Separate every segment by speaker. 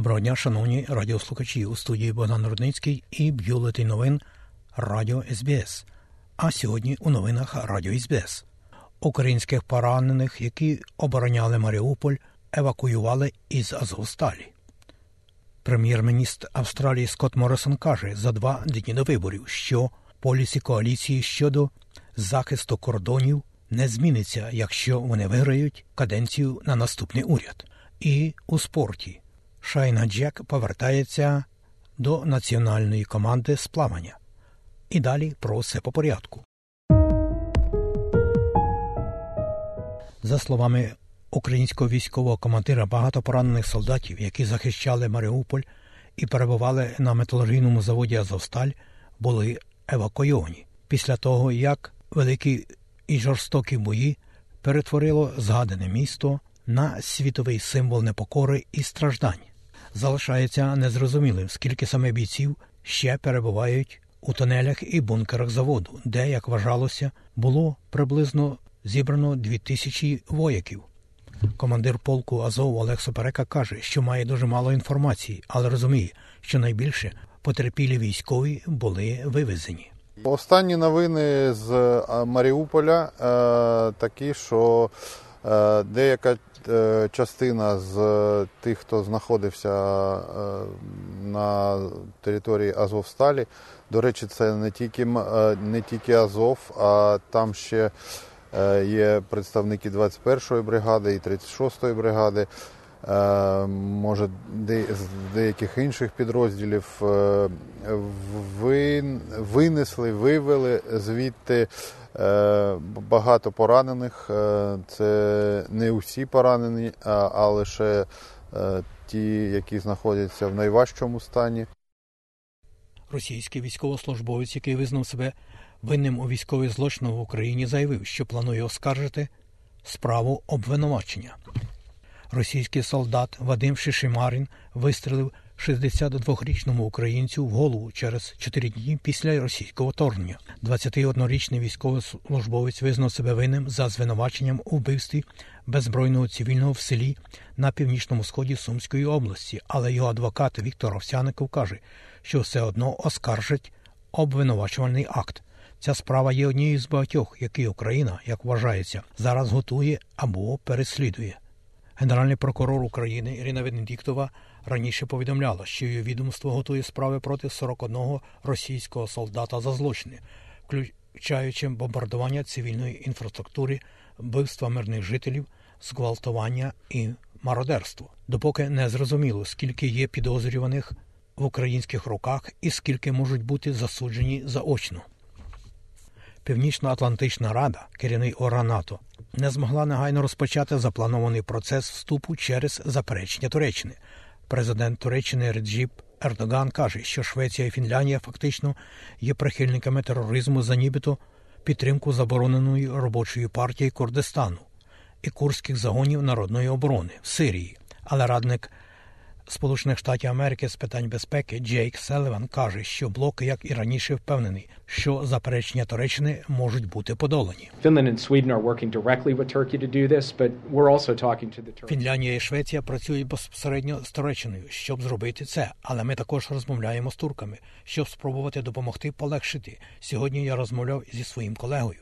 Speaker 1: Доброго дня, шановні радіослухачі у студії Богдан Рудницький і бюлетень новин Радіо СБС. А сьогодні у новинах Радіо СБС. Українських поранених, які обороняли Маріуполь, евакуювали із Азовсталі. Прем'єр-міністр Австралії Скотт Моррисон каже за два дні до виборів, що полісі коаліції щодо захисту кордонів не зміниться, якщо вони виграють каденцію на наступний уряд. І у спорті Шайна Джек повертається до національної команди з плавання. І далі про все по порядку. За словами українського військового командира, багато поранених солдатів, які захищали Маріуполь і перебували на металургійному заводі Азовсталь, були евакуйовані після того, як великі і жорстокі бої перетворило згадане місто на світовий символ непокори і страждань. Залишається незрозумілим, скільки саме бійців ще перебувають у тунелях і бункерах заводу, де, як вважалося, було приблизно зібрано дві тисячі вояків. Командир полку Азов Олег Соперека каже, що має дуже мало інформації, але розуміє, що найбільше потерпілі військові були вивезені.
Speaker 2: Останні новини з Маріуполя е, такі, що е, деяка е, частина з тих, хто знаходився е, на території Азовсталі, до речі, це не тільки е, не тільки Азов, а там ще е, є представники 21-ї бригади і 36-ї бригади. Е, може, з деяких інших підрозділів винесли, вивели звідти багато поранених. Це не усі поранені, а лише ті, які знаходяться в найважчому стані.
Speaker 1: Російський військовослужбовець, який визнав себе винним у військовій злочину в Україні, заявив, що планує оскаржити справу обвинувачення. Російський солдат Вадим Шишимарін вистрелив 62-річному українцю в голову через 4 дні після російського вторгнення. 21-річний військовослужбовець визнав себе винним за звинуваченням у вбивстві беззбройного цивільного в селі на північному сході Сумської області, але його адвокат Віктор Овсяников каже, що все одно оскаржить обвинувачувальний акт. Ця справа є однією з багатьох, які Україна, як вважається, зараз готує або переслідує. Генеральний прокурор України Ірина Венедіктова раніше повідомляла, що її відомство готує справи проти 41 російського солдата за злочини, включаючи бомбардування цивільної інфраструктури, вбивства мирних жителів, зґвалтування і мародерство. Допоки не зрозуміло, скільки є підозрюваних в українських руках і скільки можуть бути засуджені заочно. Північно-Атлантична Рада, керівний орган НАТО, не змогла негайно розпочати запланований процес вступу через заперечення Туреччини. Президент Туреччини Реджіп Ердоган каже, що Швеція і Фінляндія фактично є прихильниками тероризму за нібито підтримку забороненої робочої партії Курдистану і курських загонів народної оборони в Сирії. Але радник Сполучених Штатів Америки з питань безпеки Джейк Селиван каже, що блок, як і раніше, впевнений, що заперечення Туреччини можуть бути подолані. Фінляндія і Швеція працюють безпосередньо з Туреччиною, щоб зробити це. Але ми також розмовляємо з турками, щоб спробувати допомогти полегшити. Сьогодні я розмовляв зі своїм колегою.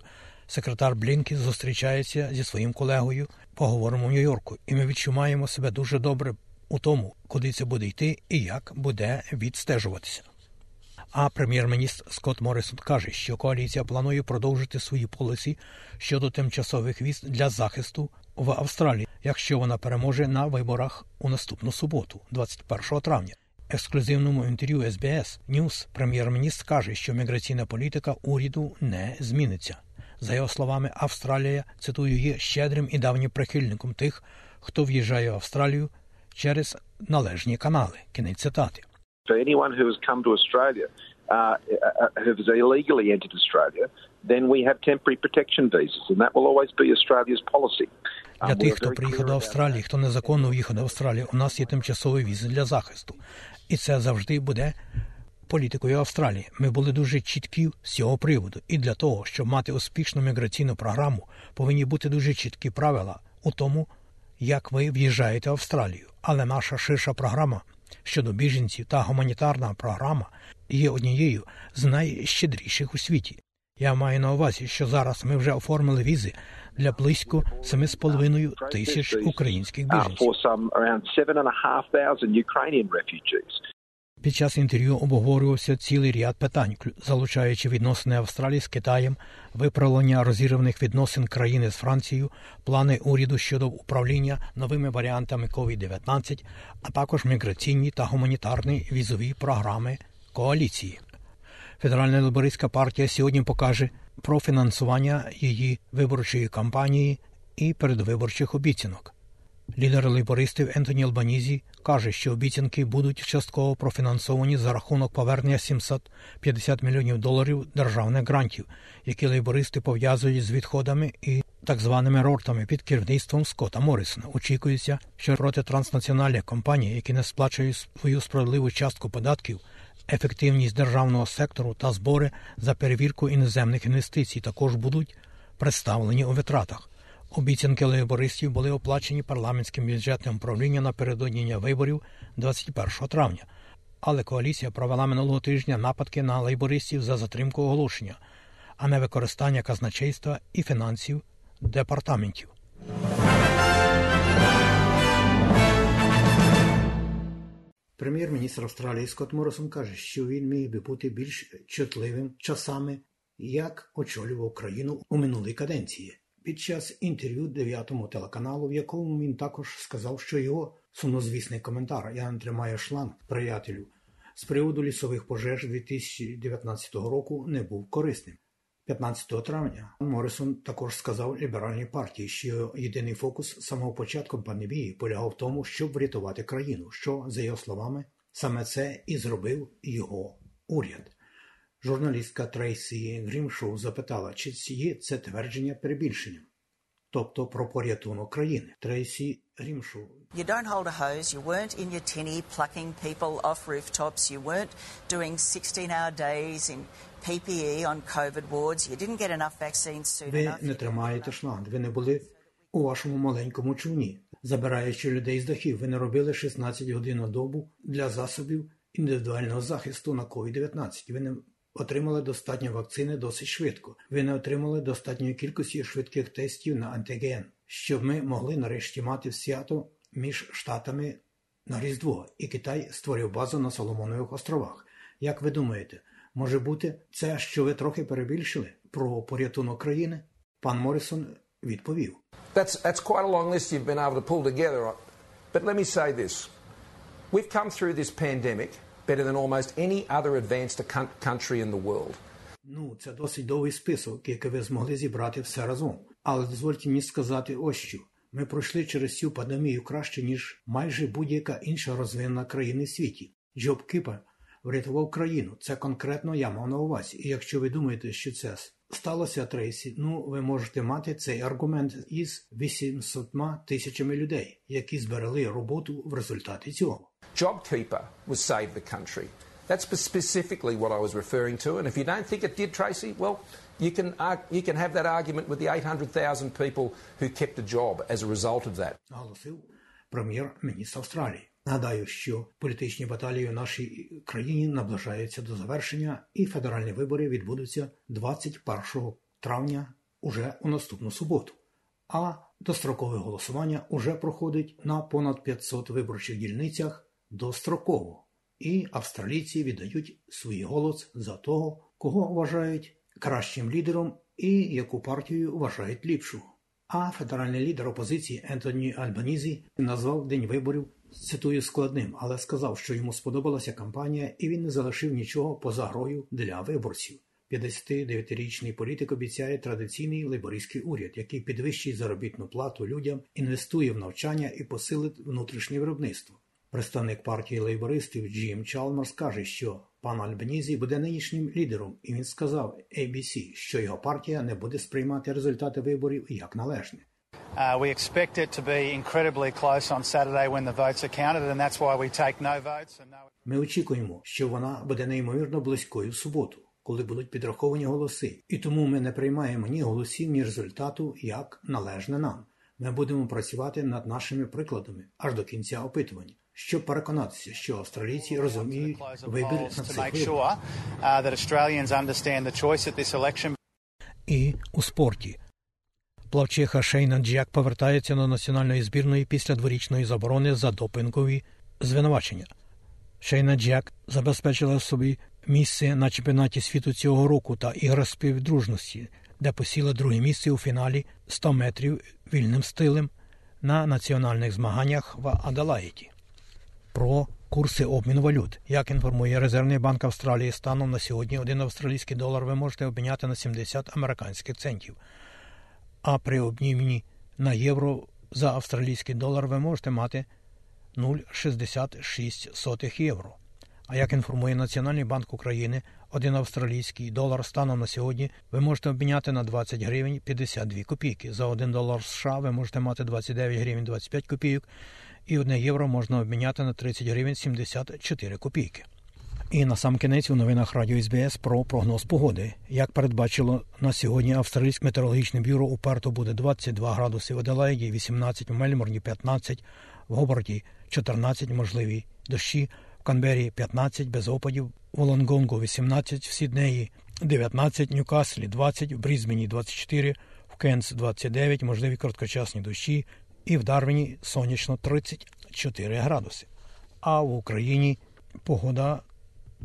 Speaker 1: Секретар Блінкі зустрічається зі своїм колегою. Поговоримо в Нью-Йорку, і ми відчуваємо себе дуже добре у тому, куди це буде йти і як буде відстежуватися. А прем'єр-міністр Скотт Моррисон каже, що коаліція планує продовжити свої полиці щодо тимчасових віз для захисту в Австралії, якщо вона переможе на виборах у наступну суботу, 21 травня. Ексклюзивному інтерв'ю СБС Ньюс прем'єр-міністр каже, що міграційна політика уряду не зміниться. За його словами, Австралія цитую є щедрим і давнім прихильником тих, хто в'їжджає в Австралію через належні канали. Кінець цитати.
Speaker 3: For anyone who has come to Australia, uh, who has illegally entered Australia, then we have temporary protection visas, and that will always be Australia's policy.
Speaker 1: Для тих, хто приїхав до Австралії, хто незаконно в'їхав до Австралії, у нас є тимчасові візи для захисту, і це завжди буде політикою Австралії. Ми були дуже чіткі з цього приводу, і для того, щоб мати успішну міграційну програму, повинні бути дуже чіткі правила у тому, як ви в'їжджаєте в Австралію. Але наша ширша програма щодо біженців та гуманітарна програма є однією з найщедріших у світі. Я маю на увазі, що зараз ми вже оформили візи для близько 7,5 тисяч українських біженців.
Speaker 3: For some around 7,500 Ukrainian refugees.
Speaker 1: Під час інтерв'ю обговорювався цілий ряд питань, залучаючи відносини Австралії з Китаєм, виправлення розірваних відносин країни з Францією, плани уряду щодо управління новими варіантами COVID-19, а також міграційні та гуманітарні візові програми коаліції. Федеральна лейбористська партія сьогодні покаже про фінансування її виборчої кампанії і передвиборчих обіцянок. Лідер лейбористів Ентоні Албанізі каже, що обіцянки будуть частково профінансовані за рахунок повернення 750 мільйонів доларів державних грантів, які лейбористи пов'язують з відходами і так званими рортами під керівництвом Скотта Моррісона. Очікується, що проти транснаціональних компаній, які не сплачують свою справедливу частку податків, ефективність державного сектору та збори за перевірку іноземних інвестицій також будуть представлені у витратах. Обіцянки лейбористів були оплачені парламентським бюджетним управлінням напередодні виборів 21 травня. Але коаліція провела минулого тижня нападки на лейбористів за затримку оголошення, а не використання казначейства і фінансів департаментів. Прем'єр-міністр Австралії Скотт Моррисон каже, що він міг би бути більш чутливим часами, як очолював країну у минулій каденції. Під час інтерв'ю дев'ятому телеканалу, в якому він також сказав, що його сумнозвісний коментар Я не тримаю шланг, приятелю, з приводу лісових пожеж 2019 року не був корисним. 15 травня Моррисон також сказав ліберальній партії, що єдиний фокус самого початку пандемії полягав в тому, щоб врятувати країну, що, за його словами, саме це і зробив його уряд. Журналістка Трейсі Грімшоу запитала, чи є це твердження перебільшенням, тобто про порятунок країни. Трейсі Грімшоу
Speaker 4: You don't hold a hose, you weren't in your tinny plucking people off rooftops, you weren't doing 16 hour days in PPE on COVID wards, you didn't get enough vaccines soon
Speaker 1: Ви не тримаєте шланг, ви не були у вашому маленькому човні, забираючи людей з дахів. Ви не робили 16 годин на добу для засобів індивідуального захисту на COVID-19. Ви не отримали достатньо вакцини досить швидко. Ви не отримали достатньої кількості швидких тестів на антиген, щоб ми могли нарешті мати свято між штатами на Різдво, і Китай створив базу на Соломонових островах. Як ви думаєте, може бути це, що ви трохи перебільшили про порятунок країни? Пан Морісон відповів.
Speaker 5: That's, that's quite a long list you've been able to pull together. But let me say this. We've come through this pandemic better than almost any other advanced country in the world.
Speaker 1: Ну, це досить довгий список, який ви змогли зібрати все разом. Але дозвольте мені сказати ось що. Ми пройшли через цю пандемію краще, ніж майже будь-яка інша розвинена країна в світі. Джоб Кіпа врятував країну. Це конкретно я мав на увазі. І якщо ви думаєте, що це сталося Трейсі, ну ви можете мати цей аргумент із 800 тисячами людей, які зберегли роботу в результаті цього.
Speaker 5: JobKeeper was saved the country. That's specifically what I was referring to. And if you don't think it did, Tracy, well, you can, arg- you can have that argument with the 800,000 people who kept a job as a result of that.
Speaker 1: прем'єр-міністр Австралії. Нагадаю, що політичні баталії в нашій країні наближаються до завершення, і федеральні вибори відбудуться 21 травня уже у наступну суботу. А дострокове голосування уже проходить на понад 500 виборчих дільницях достроково. І австралійці віддають свій голос за того, кого вважають кращим лідером і яку партію вважають ліпшою. А федеральний лідер опозиції Ентоні Альбанізі назвав день виборів цитую складним, але сказав, що йому сподобалася кампанія, і він не залишив нічого поза грою для виборців. 59-річний політик обіцяє традиційний лейбористський уряд, який підвищить заробітну плату людям, інвестує в навчання і посилить внутрішнє виробництво. Представник партії лейбористів Джим Чалмерс каже, що пан Альбанізі буде нинішнім лідером, і він сказав ABC, що його партія не буде сприймати результати виборів як належне.
Speaker 6: Uh, we expect it to be incredibly close on Saturday when the votes are counted, and that's why we take no votes and no.
Speaker 1: Ми очікуємо, що вона буде неймовірно близькою в суботу, коли будуть підраховані голоси, і тому ми не приймаємо ні голосів, ні результату як належне нам. Ми будемо працювати над нашими прикладами аж до кінця опитування, щоб переконатися, що австралійці розуміють вибір на цих виборах.
Speaker 6: uh.
Speaker 1: І у спорті. Плавчиха Шейна Джек повертається до національної збірної після дворічної заборони за допингові звинувачення. Шейна Джек забезпечила собі місце на чемпіонаті світу цього року та іграх співдружності, де посіла друге місце у фіналі 100 метрів вільним стилем на національних змаганнях в Аделаїді. Про курси обміну валют. Як інформує Резервний банк Австралії, станом на сьогодні один австралійський долар ви можете обміняти на 70 американських центів. А при обміні на євро за австралійський долар ви можете мати 0,66 євро. А як інформує Національний банк України, один австралійський долар станом на сьогодні ви можете обміняти на 20 гривень 52 копійки. За 1 долар США ви можете мати 29 гривень 25 копійок, і 1 євро можна обміняти на 30 гривень 74 копійки. І на сам кінець у новинах Радіо СБС про прогноз погоди. Як передбачило на сьогодні Австралійське метеорологічне бюро у Перту буде 22 градуси в Аделаїді, 18 в Мельбурні, 15 в Гоборті, 14 можливі дощі, в Канбері 15 без опадів, в Лонгонгу 18, в Сіднеї 19, в Ньюкаслі 20, в Брізбені 24, в Кенс 29, можливі короткочасні дощі, і в Дарвіні сонячно 34 градуси. А в Україні погода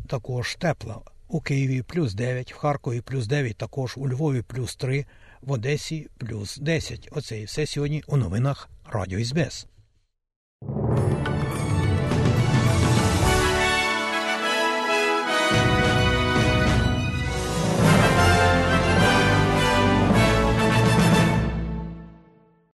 Speaker 1: також тепла. У Києві плюс 9, в Харкові плюс 9, також у Львові плюс 3, в Одесі плюс 10. Оце і все сьогодні у новинах Радіо СБС.